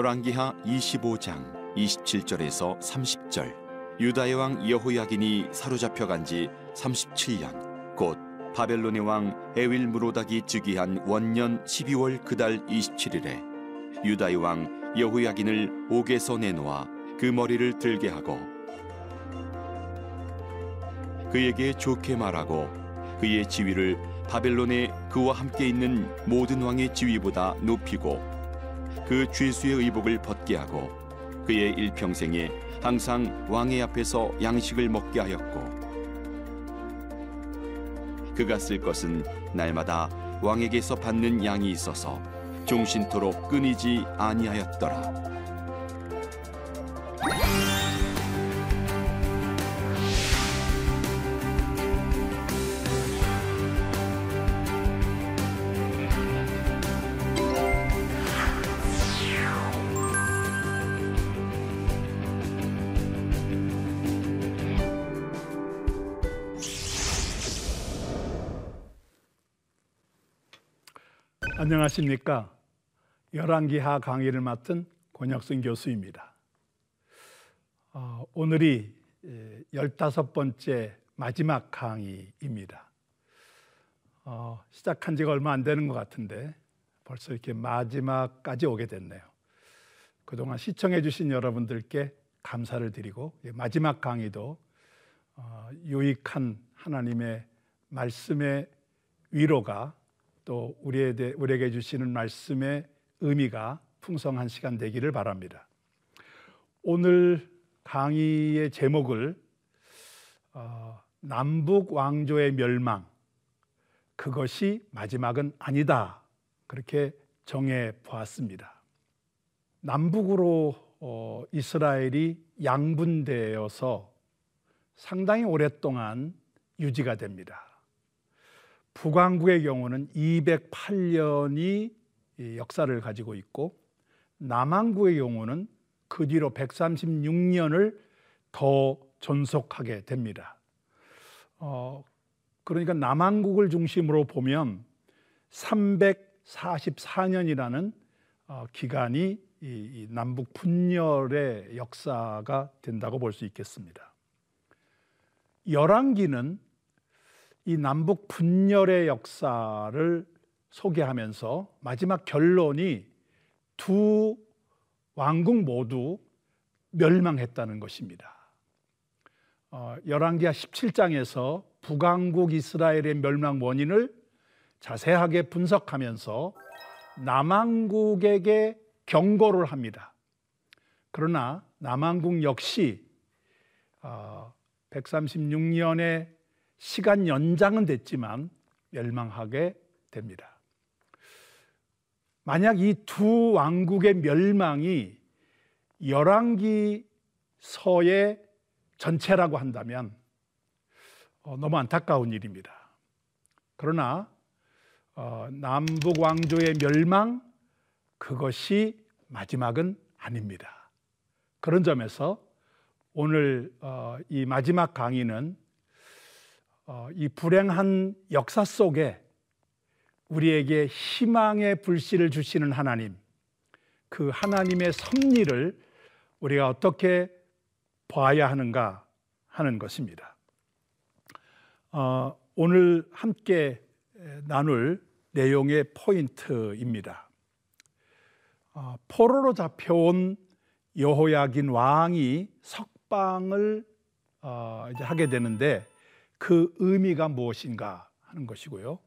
열왕기하 25장 27절에서 30절. 유다의 왕 여호야긴이 사로잡혀 간지 37년 곧 바벨론의 왕 에윌 무로닥이 즉위한 원년 12월 그달 27일에 유다의 왕 여호야긴을 옥에서 내놓아 그 머리를 들게 하고 그에게 좋게 말하고 그의 지위를 바벨론에 그와 함께 있는 모든 왕의 지위보다 높이고 그 죄수의 의복을 벗게 하고 그의 일평생에 항상 왕의 앞에서 양식을 먹게 하였고 그가 쓸 것은 날마다 왕에게서 받는 양이 있어서 종신토록 끊이지 아니하였더라. 안녕하십니까. 열왕기하 강의를 맡은 권혁승 교수입니다. 어, 오늘이 열다섯 번째 마지막 강의입니다. 어, 시작한 지가 얼마 안 되는 것 같은데 벌써 이렇게 마지막까지 오게 됐네요. 그동안 시청해 주신 여러분들께 감사를 드리고 마지막 강의도 어, 유익한 하나님의 말씀의 위로가 또 우리에게, 우리에게 주시는 말씀의 의미가 풍성한 시간 되기를 바랍니다. 오늘 강의의 제목을 어, 남북 왕조의 멸망 그것이 마지막은 아니다 그렇게 정해 보았습니다. 남북으로 어, 이스라엘이 양분되어서 상당히 오랫동안 유지가 됩니다. 북왕국의 경우는 208년이 역사를 가지고 있고 남왕국의 경우는 그 뒤로 136년을 더 존속하게 됩니다. 어, 그러니까 남왕국을 중심으로 보면 344년이라는 어, 기간이 이, 이 남북 분열의 역사가 된다고 볼 수 있겠습니다. 열왕기는 이 남북 분열의 역사를 소개하면서 마지막 결론이 두 왕국 모두 멸망했다는 것입니다. 어, 열왕기하 17장에서 북왕국 이스라엘의 멸망 원인을 자세하게 분석하면서 남왕국에게 경고를 합니다. 그러나 남왕국 역시 어, 136년의 시간 연장은 됐지만 멸망하게 됩니다. 만약 이 두 왕국의 멸망이 열왕기 서의 전체라고 한다면 어, 너무 안타까운 일입니다. 그러나 어, 남북 왕조의 멸망 그것이 마지막은 아닙니다. 그런 점에서 오늘 어, 이 마지막 강의는 어, 이 불행한 역사 속에 우리에게 희망의 불씨를 주시는 하나님, 그 하나님의 섭리를 우리가 어떻게 봐야 하는가 하는 것입니다. 어, 오늘 함께 나눌 내용의 포인트입니다. 어, 포로로 잡혀온 여호야긴 왕이 석방을 어, 이제 하게 되는데 그 의미가 무엇인가 하는 것이고요.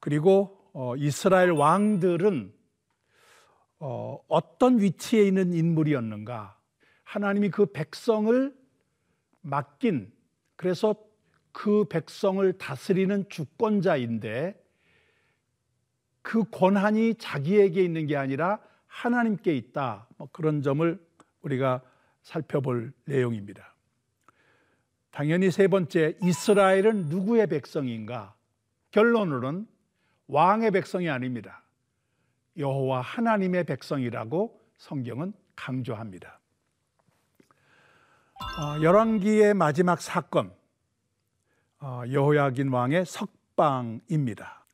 그리고 어, 이스라엘 왕들은 어, 어떤 위치에 있는 인물이었는가? 하나님이 그 백성을 맡긴 그래서 그 백성을 다스리는 주권자인데 그 권한이 자기에게 있는 게 아니라 하나님께 있다. 뭐 그런 점을 우리가 살펴볼 내용입니다. 당연히 세 번째, 이스라엘은 누구의 백성인가? 결론으로는 왕의 백성이 아닙니다. 여호와 하나님의 백성이라고 성경은 강조합니다. 어, 열왕기의 마지막 사건, 어, 여호야긴 왕의 석방입니다.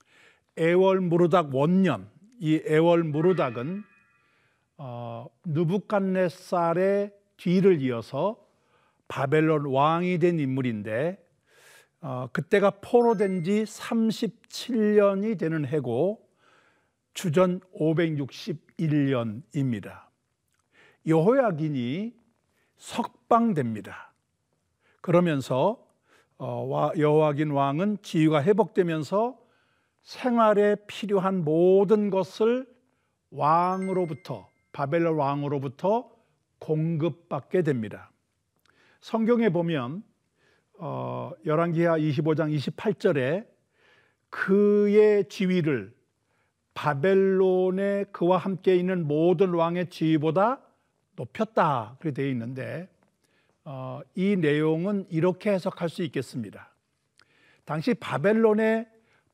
에월 무르닥 원년, 이 에월 무르닥은 어, 느부갓네살의 뒤를 이어서 바벨론 왕이 된 인물인데 어, 그때가 포로된 지 37년이 되는 해고 주전 561년입니다. 여호야긴이 석방됩니다. 그러면서 어, 여호야긴 왕은 지위가 회복되면서 생활에 필요한 모든 것을 왕으로부터 바벨론 왕으로부터 공급받게 됩니다. 성경에 보면 어, 열왕기하 25장 28절에 그의 지위를 바벨론에 그와 함께 있는 모든 왕의 지위보다 높였다 그렇게 되어 있는데 어, 이 내용은 이렇게 해석할 수 있겠습니다. 당시 바벨론에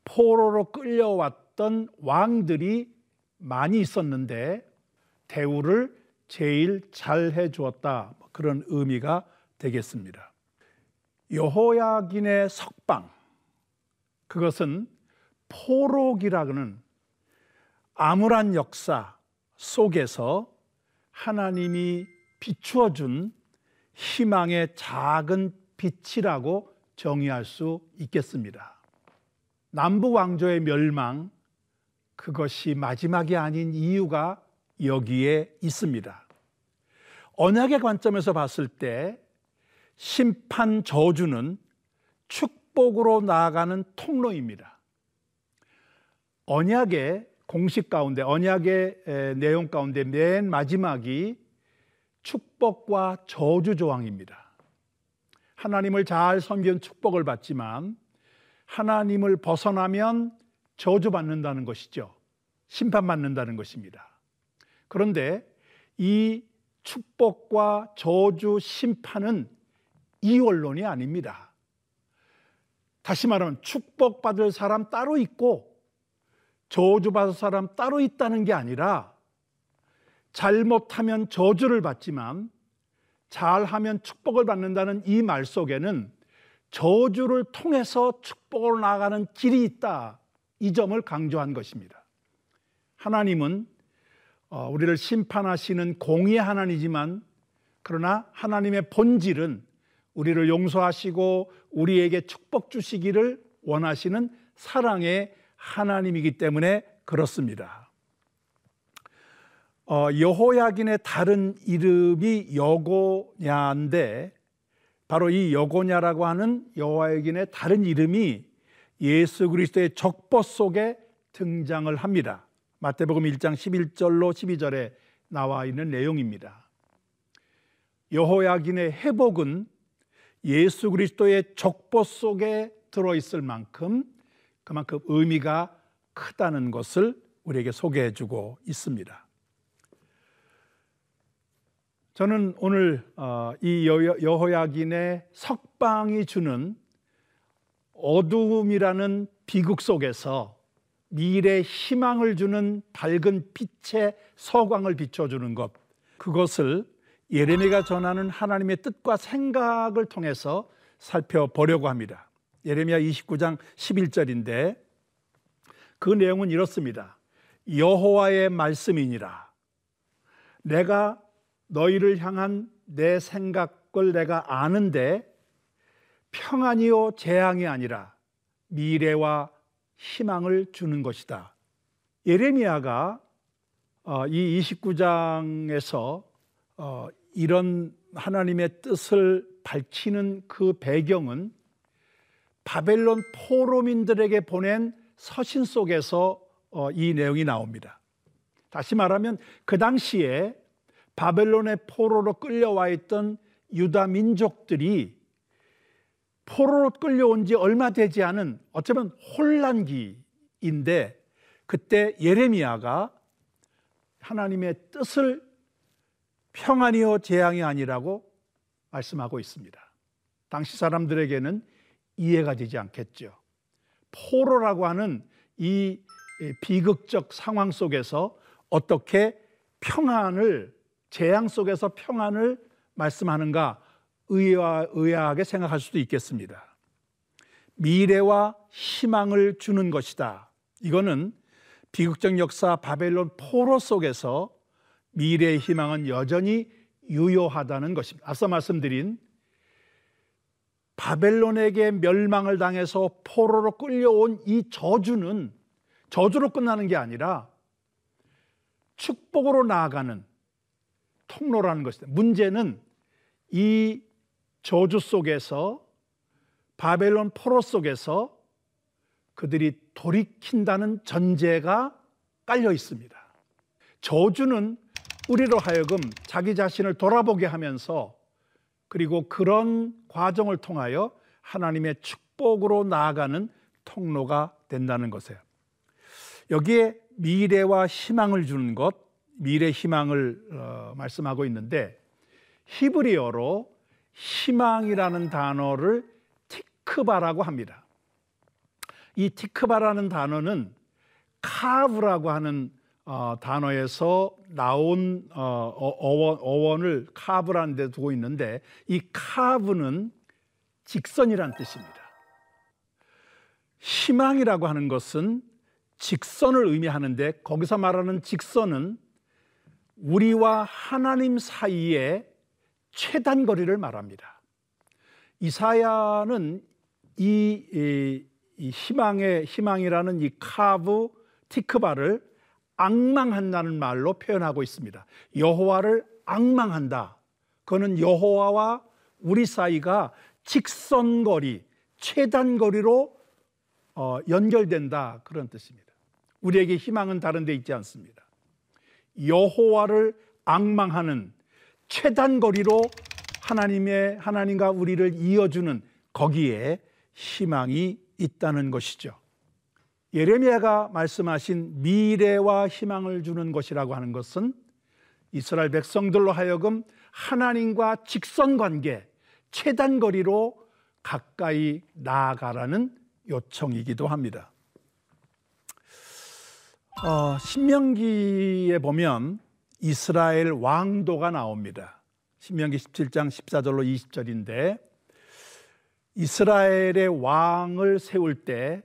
포로로 끌려왔던 왕들이 많이 있었는데 대우를 제일 잘 해주었다 그런 의미가 되겠습니다. 여호야긴의 석방 그것은 포로기라는 암울한 역사 속에서 하나님이 비추어 준 희망의 작은 빛이라고 정의할 수 있겠습니다. 남부 왕조의 멸망 그것이 마지막이 아닌 이유가 여기에 있습니다. 언약의 관점에서 봤을 때 심판 저주는 축복으로 나아가는 통로입니다. 언약의 공식 가운데, 언약의 내용 가운데 맨 마지막이 축복과 저주 조항입니다. 하나님을 잘 섬기는 축복을 받지만 하나님을 벗어나면 저주받는다는 것이죠. 심판받는다는 것입니다. 그런데 이 축복과 저주 심판은 이원론이 아닙니다. 다시 말하면 축복받을 사람 따로 있고 저주받을 사람 따로 있다는 게 아니라 잘못하면 저주를 받지만 잘하면 축복을 받는다는 이 말 속에는 저주를 통해서 축복으로 나아가는 길이 있다. 이 점을 강조한 것입니다. 하나님은 어, 우리를 심판하시는 공의의 하나님이지만 그러나 하나님의 본질은 우리를 용서하시고 우리에게 축복 주시기를 원하시는 사랑의 하나님이기 때문에 그렇습니다. 어, 여호야긴의 다른 이름이 여고냐인데 바로 이 여고냐라고 하는 여호야긴의 다른 이름이 예수 그리스도의 적보 속에 등장을 합니다. 마태복음 1장 11절로 12절에 나와 있는 내용입니다. 여호야긴의 회복은 예수 그리스도의 적보 속에 들어 있을 만큼 그만큼 의미가 크다는 것을 우리에게 소개해 주고 있습니다. 저는 오늘 어, 이 여호야긴의 석방이 주는 어두움이라는 비극 속에서 미래 희망을 주는 밝은 빛의 서광을 비춰주는 것 그것을 예레미가 전하는 하나님의 뜻과 생각을 통해서 살펴보려고 합니다. 예레미야 29장 11절인데 그 내용은 이렇습니다. 여호와의 말씀이니라. 내가 너희를 향한 내 생각을 내가 아는데 평안이요 재앙이 아니라 미래와 희망을 주는 것이다. 예레미야가 어, 이 29장에서 어, 이런 하나님의 뜻을 밝히는 그 배경은 바벨론 포로민들에게 보낸 서신 속에서 어, 이 내용이 나옵니다. 다시 말하면 그 당시에 바벨론의 포로로 끌려와 있던 유다 민족들이 포로로 끌려온 지 얼마 되지 않은 어쩌면 혼란기인데 그때 예레미야가 하나님의 뜻을 평안이요 재앙이 아니라고 말씀하고 있습니다. 당시 사람들에게는 이해가 되지 않겠죠. 포로라고 하는 이 비극적 상황 속에서 어떻게 평안을 재앙 속에서 평안을 말씀하는가 의아, 의아하게 생각할 수도 있겠습니다. 미래와 희망을 주는 것이다. 이거는 비극적 역사 바벨론 포로 속에서 미래의 희망은 여전히 유효하다는 것입니다. 앞서 말씀드린 바벨론에게 멸망을 당해서 포로로 끌려온 이 저주는 저주로 끝나는 게 아니라 축복으로 나아가는 통로라는 것이다. 문제는 이 저주 속에서 바벨론 포로 속에서 그들이 돌이킨다는 전제가 깔려 있습니다. 저주는 우리로 하여금 자기 자신을 돌아보게 하면서 그리고 그런 과정을 통하여 하나님의 축복으로 나아가는 통로가 된다는 것이에요. 여기에 미래와 희망을 주는 것, 미래 희망을 어, 말씀하고 있는데 히브리어로 희망이라는 단어를 티크바라고 합니다. 이 티크바라는 단어는 카브라고 하는 어, 단어에서 나온 어, 어원, 어원을 카브라는 데 두고 있는데 이 카브는 직선이란 뜻입니다. 희망이라고 하는 것은 직선을 의미하는데 거기서 말하는 직선은 우리와 하나님 사이의 최단 거리를 말합니다. 이사야는 이, 이, 이 희망의 희망이라는 이 카브 티크바를 악망한다는 말로 표현하고 있습니다. 여호와를 악망한다. 그거는 여호와와 우리 사이가 직선거리, 최단거리로 어, 연결된다 그런 뜻입니다. 우리에게 희망은 다른 데 있지 않습니다. 여호와를 악망하는 최단거리로 하나님의 하나님과 우리를 이어주는 거기에 희망이 있다는 것이죠. 예레미야가 말씀하신 미래와 희망을 주는 것이라고 하는 것은 이스라엘 백성들로 하여금 하나님과 직선 관계, 최단 거리로 가까이 나아가라는 요청이기도 합니다. 어, 신명기에 보면 이스라엘 왕도가 나옵니다. 신명기 17장 14절로 20절인데 이스라엘의 왕을 세울 때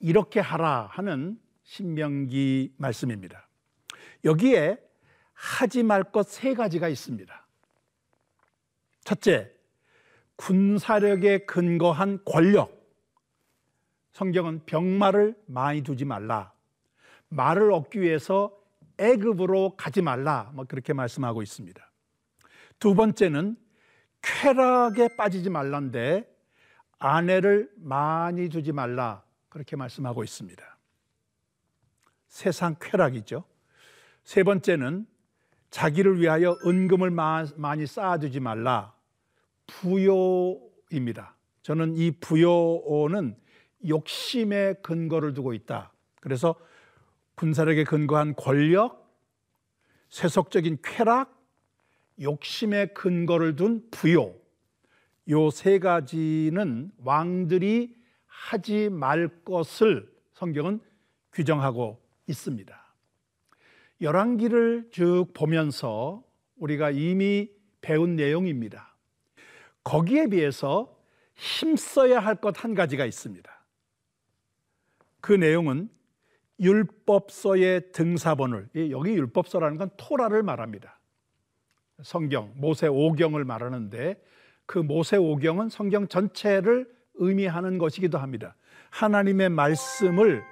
이렇게 하라 하는 신명기 말씀입니다. 여기에 하지 말 것 세 가지가 있습니다. 첫째, 군사력에 근거한 권력. 성경은 병마를 많이 두지 말라. 말을 얻기 위해서 애급으로 가지 말라. 뭐 그렇게 말씀하고 있습니다. 두 번째는 쾌락에 빠지지 말란데 아내를 많이 두지 말라. 그렇게 말씀하고 있습니다. 세상 쾌락이죠. 세 번째는 자기를 위하여 은금을 많이 쌓아두지 말라. 부요입니다. 저는 이 부요는 욕심의 근거를 두고 있다. 그래서 군사력에 근거한 권력, 세속적인 쾌락, 욕심의 근거를 둔 부요. 요 세 가지는 왕들이 하지 말 것을 성경은 규정하고 있습니다. 열왕기를 쭉 보면서 우리가 이미 배운 내용입니다. 거기에 비해서 힘써야 할 것 한 가지가 있습니다. 그 내용은 율법서의 등사본을 여기 율법서라는 건 토라를 말합니다. 성경 모세 오경을 말하는데 그 모세 오경은 성경 전체를 의미하는 것이기도 합니다. 하나님의 말씀을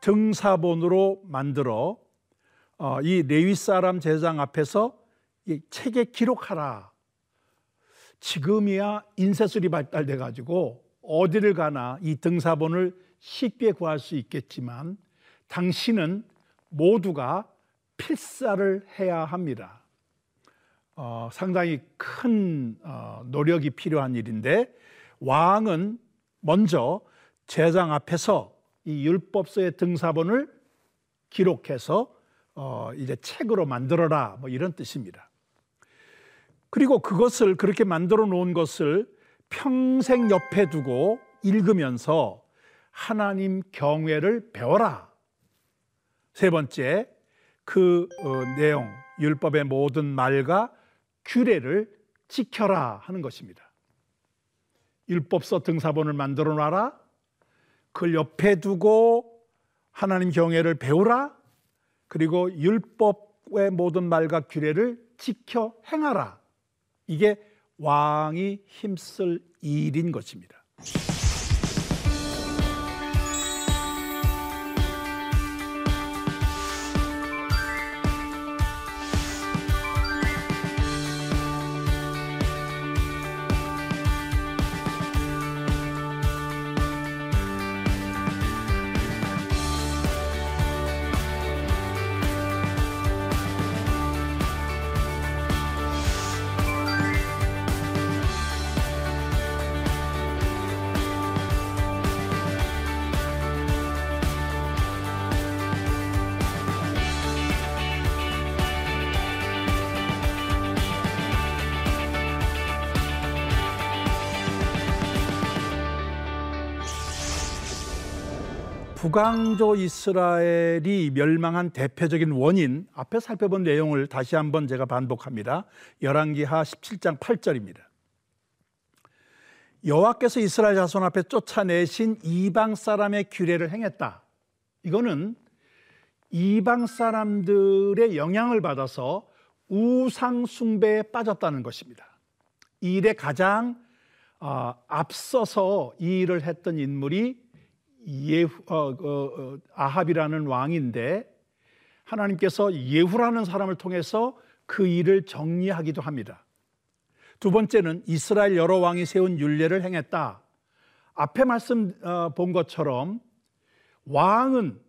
등사본으로 만들어 어, 이 레위 사람 제장 앞에서 이 책에 기록하라. 지금이야 인쇄술이 발달돼 가지고 어디를 가나 이 등사본을 쉽게 구할 수 있겠지만 당신은 모두가 필사를 해야 합니다. 어, 상당히 큰 어, 노력이 필요한 일인데 왕은 먼저 제장 앞에서 이 율법서의 등사본을 기록해서 어 이제 책으로 만들어라 뭐 이런 뜻입니다. 그리고 그것을 그렇게 만들어 놓은 것을 평생 옆에 두고 읽으면서 하나님 경외를 배워라. 세 번째, 그 어, 내용, 율법의 모든 말과 규례를 지켜라 하는 것입니다. 율법서 등사본을 만들어 놔라. 그걸 옆에 두고 하나님 경애를 배우라. 그리고 율법 족의 모든 말과 규례를 지켜 행하라. 이게 왕이 힘쓸 일인 것입니다. 북왕조 이스라엘이 멸망한 대표적인 원인 앞에 살펴본 내용을 다시 한번 제가 반복합니다. 열왕기하 17장 8절입니다. 여호와께서 이스라엘 자손 앞에 쫓아내신 이방 사람의 규례를 행했다. 이거는 이방 사람들의 영향을 받아서 우상 숭배에 빠졌다는 것입니다. 이 일에 가장 어, 앞서서 이 일을 했던 인물이 예후, 어, 어, 어, 아합이라는 왕인데 하나님께서 예후라는 사람을 통해서 그 일을 정리하기도 합니다. 두 번째는 이스라엘 여러 왕이 세운 율례를 행했다. 앞에 말씀 어, 본 것처럼 왕은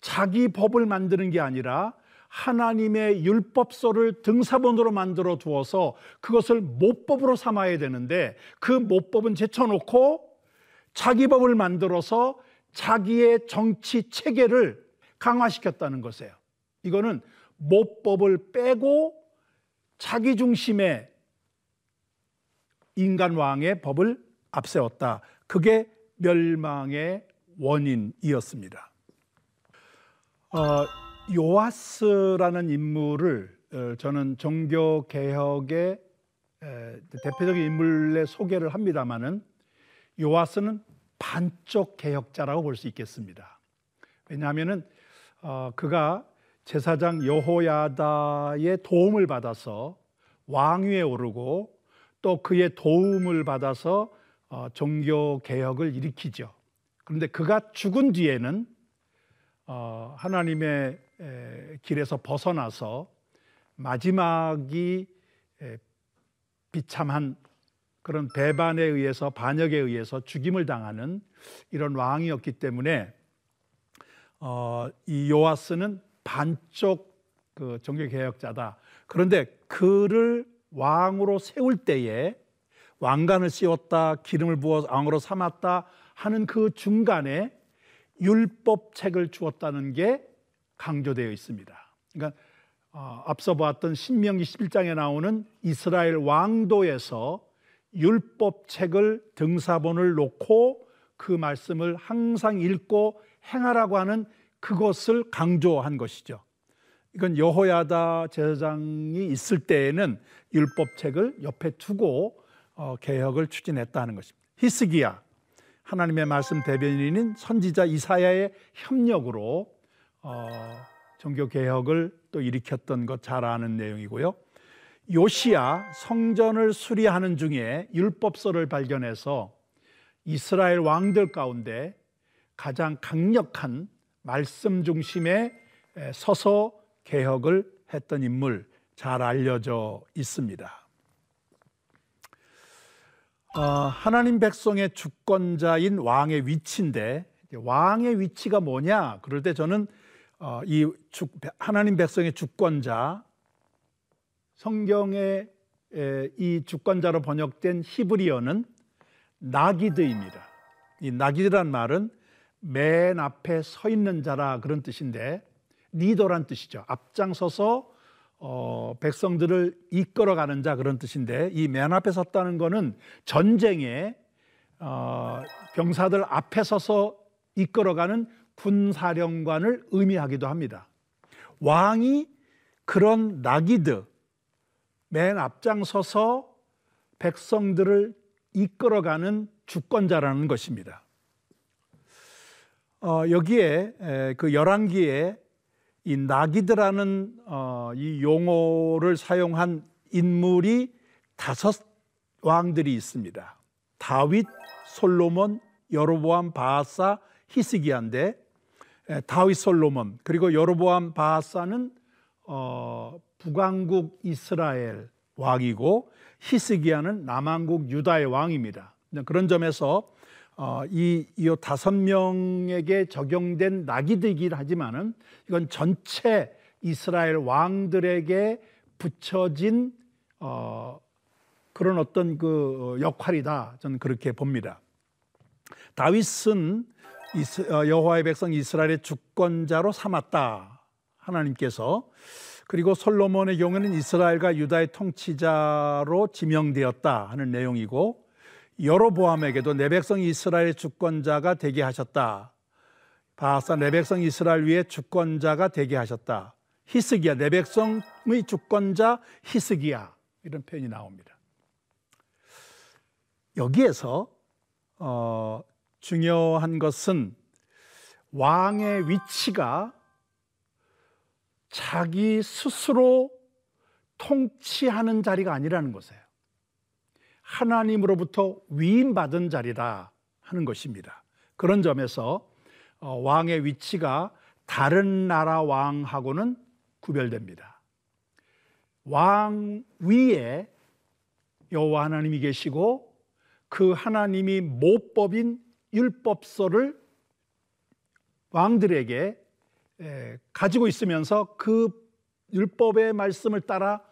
자기 법을 만드는 게 아니라 하나님의 율법서를 등사본으로 만들어 두어서 그것을 모법으로 삼아야 되는데 그 모법은 제쳐놓고 자기 법을 만들어서 자기의 정치 체계를 강화시켰다는 것이에요. 이거는 모법을 빼고 자기 중심의 인간 왕의 법을 앞세웠다. 그게 멸망의 원인이었습니다. 어, 요아스라는 인물을 어, 저는 종교 개혁의 대표적인 인물의 소개를 합니다만은 요아스는 반쪽 개혁자라고 볼 수 있겠습니다. 왜냐하면은 어, 그가 제사장 여호야다의 도움을 받아서 왕위에 오르고 또 그의 도움을 받아서 어, 종교 개혁을 일으키죠. 그런데 그가 죽은 뒤에는 어, 하나님의 에, 길에서 벗어나서 마지막이 에, 비참한 그런 배반에 의해서 반역에 의해서 죽임을 당하는 이런 왕이었기 때문에 어, 이 요아스는 반쪽 그 종교 개혁자다. 그런데 그를 왕으로 세울 때에 왕관을 씌웠다, 기름을 부어 왕으로 삼았다 하는 그 중간에 율법 책을 주었다는 게 강조되어 있습니다. 그러니까 어, 앞서 보았던 신명기 11장에 나오는 이스라엘 왕도에서 율법책을 등사본을 놓고 그 말씀을 항상 읽고 행하라고 하는 그것을 강조한 것이죠. 이건 여호야다 제사장이 있을 때에는 율법책을 옆에 두고 어, 개혁을 추진했다는 것입니다. 히스기야 하나님의 말씀 대변인인 선지자 이사야의 협력으로 어, 종교 개혁을 또 일으켰던 것 잘 아는 내용이고요. 요시야 성전을 수리하는 중에 율법서를 발견해서 이스라엘 왕들 가운데 가장 강력한 말씀 중심에 서서 개혁을 했던 인물 잘 알려져 있습니다. 어, 하나님 백성의 주권자인 왕의 위치인데 왕의 위치가 뭐냐? 그럴 때 저는 어, 이 주, 하나님 백성의 주권자 성경의 이 주권자로 번역된 히브리어는 나기드입니다. 이 나기드란 말은 맨 앞에 서 있는 자라 그런 뜻인데 리더란 뜻이죠. 앞장서서 어, 백성들을 이끌어가는 자 그런 뜻인데 이 맨 앞에 섰다는 것은 전쟁에 어, 병사들 앞에 서서 이끌어가는 군사령관을 의미하기도 합니다. 왕이 그런 나기드 맨 앞장서서 백성들을 이끌어가는 주권자라는 것입니다. 어, 여기에 에, 그 열왕기에 이 나기드라는 어, 이 용어를 사용한 인물이 다섯 왕들이 있습니다. 다윗, 솔로몬, 여로보암, 바하사, 히스기야인데 다윗, 솔로몬 그리고 여로보암, 바하사는 어, 북왕국 이스라엘 왕이고 히스기야는 남왕국 유다의 왕입니다. 그런 점에서 어, 이, 이 다섯 명에게 적용된 낙이되긴 하지만은 이건 전체 이스라엘 왕들에게 붙여진 어, 그런 어떤 그 역할이다. 저는 그렇게 봅니다. 다윗은 어, 여호와의 백성 이스라엘의 주권자로 삼았다. 하나님께서 그리고 솔로몬의 경우는 이스라엘과 유다의 통치자로 지명되었다 하는 내용이고 여로보암에게도 내 백성 이스라엘의 주권자가 되게 하셨다. 바하사 내 백성 이스라엘 위에 주권자가 되게 하셨다. 히스기야 내 백성의 주권자 히스기야 이런 표현이 나옵니다. 여기에서 어, 중요한 것은 왕의 위치가 자기 스스로 통치하는 자리가 아니라는 것이에요. 하나님으로부터 위임받은 자리라 하는 것입니다. 그런 점에서 어, 왕의 위치가 다른 나라 왕하고는 구별됩니다. 왕 위에 여호와 하나님이 계시고 그 하나님이 모법인 율법서를 왕들에게 가지고 있으면서 그 율법의 말씀을 따라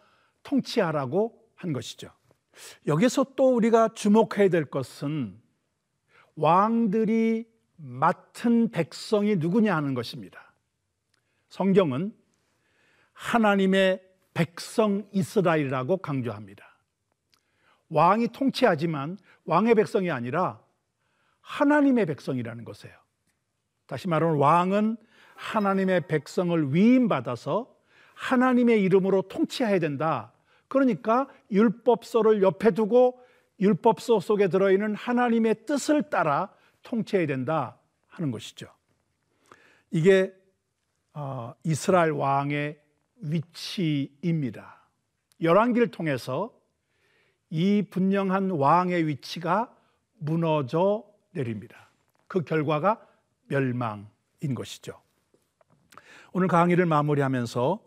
통치하라고 한 것이죠. 여기서 또 우리가 주목해야 될 것은 왕들이 맡은 백성이 누구냐 하는 것입니다. 성경은 하나님의 백성 이스라엘이라고 강조합니다. 왕이 통치하지만 왕의 백성이 아니라 하나님의 백성이라는 것이에요. 다시 말하면 왕은 하나님의 백성을 위임받아서 하나님의 이름으로 통치해야 된다. 그러니까 율법서를 옆에 두고 율법서 속에 들어있는 하나님의 뜻을 따라 통치해야 된다 하는 것이죠. 이게 어, 이스라엘 왕의 위치입니다. 열왕기를 통해서 이 분명한 왕의 위치가 무너져 내립니다. 그 결과가 멸망인 것이죠. 오늘 강의를 마무리하면서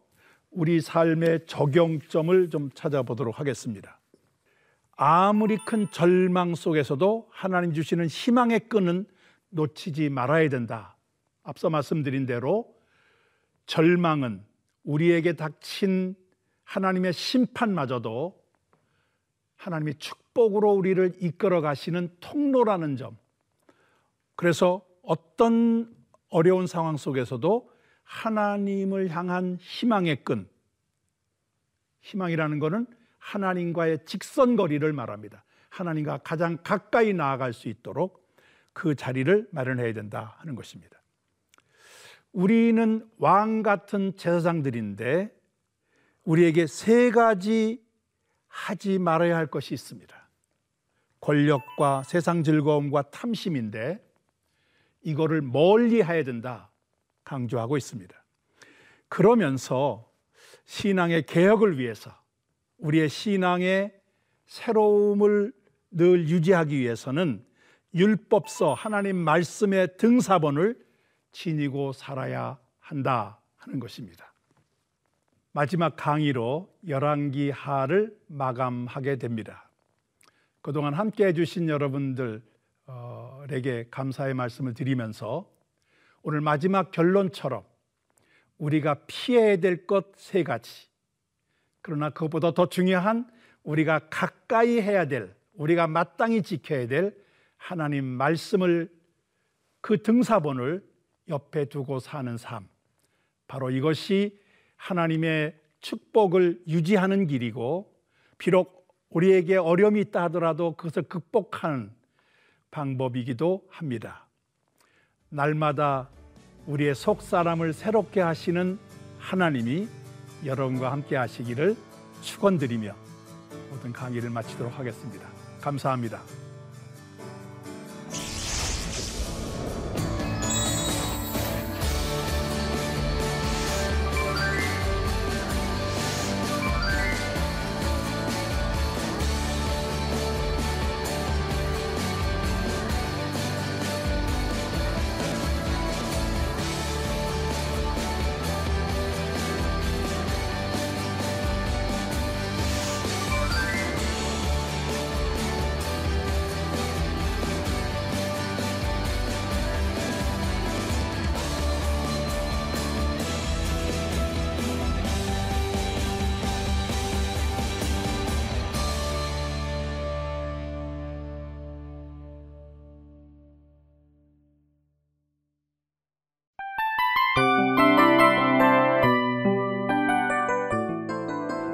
우리 삶의 적용점을 좀 찾아보도록 하겠습니다. 아무리 큰 절망 속에서도 하나님 주시는 희망의 끈은 놓치지 말아야 된다. 앞서 말씀드린 대로 절망은 우리에게 닥친 하나님의 심판마저도 하나님의 축복으로 우리를 이끌어 가시는 통로라는 점. 그래서 어떤 어려운 상황 속에서도 하나님을 향한 희망의 끈. 희망이라는 것은 하나님과의 직선거리를 말합니다. 하나님과 가장 가까이 나아갈 수 있도록 그 자리를 마련해야 된다 하는 것입니다. 우리는 왕 같은 제사장들인데 우리에게 세 가지 하지 말아야 할 것이 있습니다. 권력과 세상 즐거움과 탐심인데 이거를 멀리 해야 된다. 강조하고 있습니다. 그러면서 신앙의 개혁을 위해서 우리의 신앙의 새로움을 늘 유지하기 위해서는 율법서 하나님 말씀의 등사본을 지니고 살아야 한다 하는 것입니다. 마지막 강의로 열왕기 하를 마감하게 됩니다. 그동안 함께 해주신 여러분들에게 감사의 말씀을 드리면서 오늘 마지막 결론처럼 우리가 피해야 될 것 세 가지. 그러나 그것보다 더 중요한 우리가 가까이 해야 될, 우리가 마땅히 지켜야 될 하나님 말씀을 그 등사본을 옆에 두고 사는 삶. 바로 이것이 하나님의 축복을 유지하는 길이고, 비록 우리에게 어려움이 있다 하더라도 그것을 극복하는 방법이기도 합니다. 날마다 우리의 속 사람을 새롭게 하시는 하나님이 여러분과 함께 하시기를 축원드리며 모든 강의를 마치도록 하겠습니다. 감사합니다.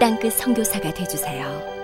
땅끝 선교사가 되주세요.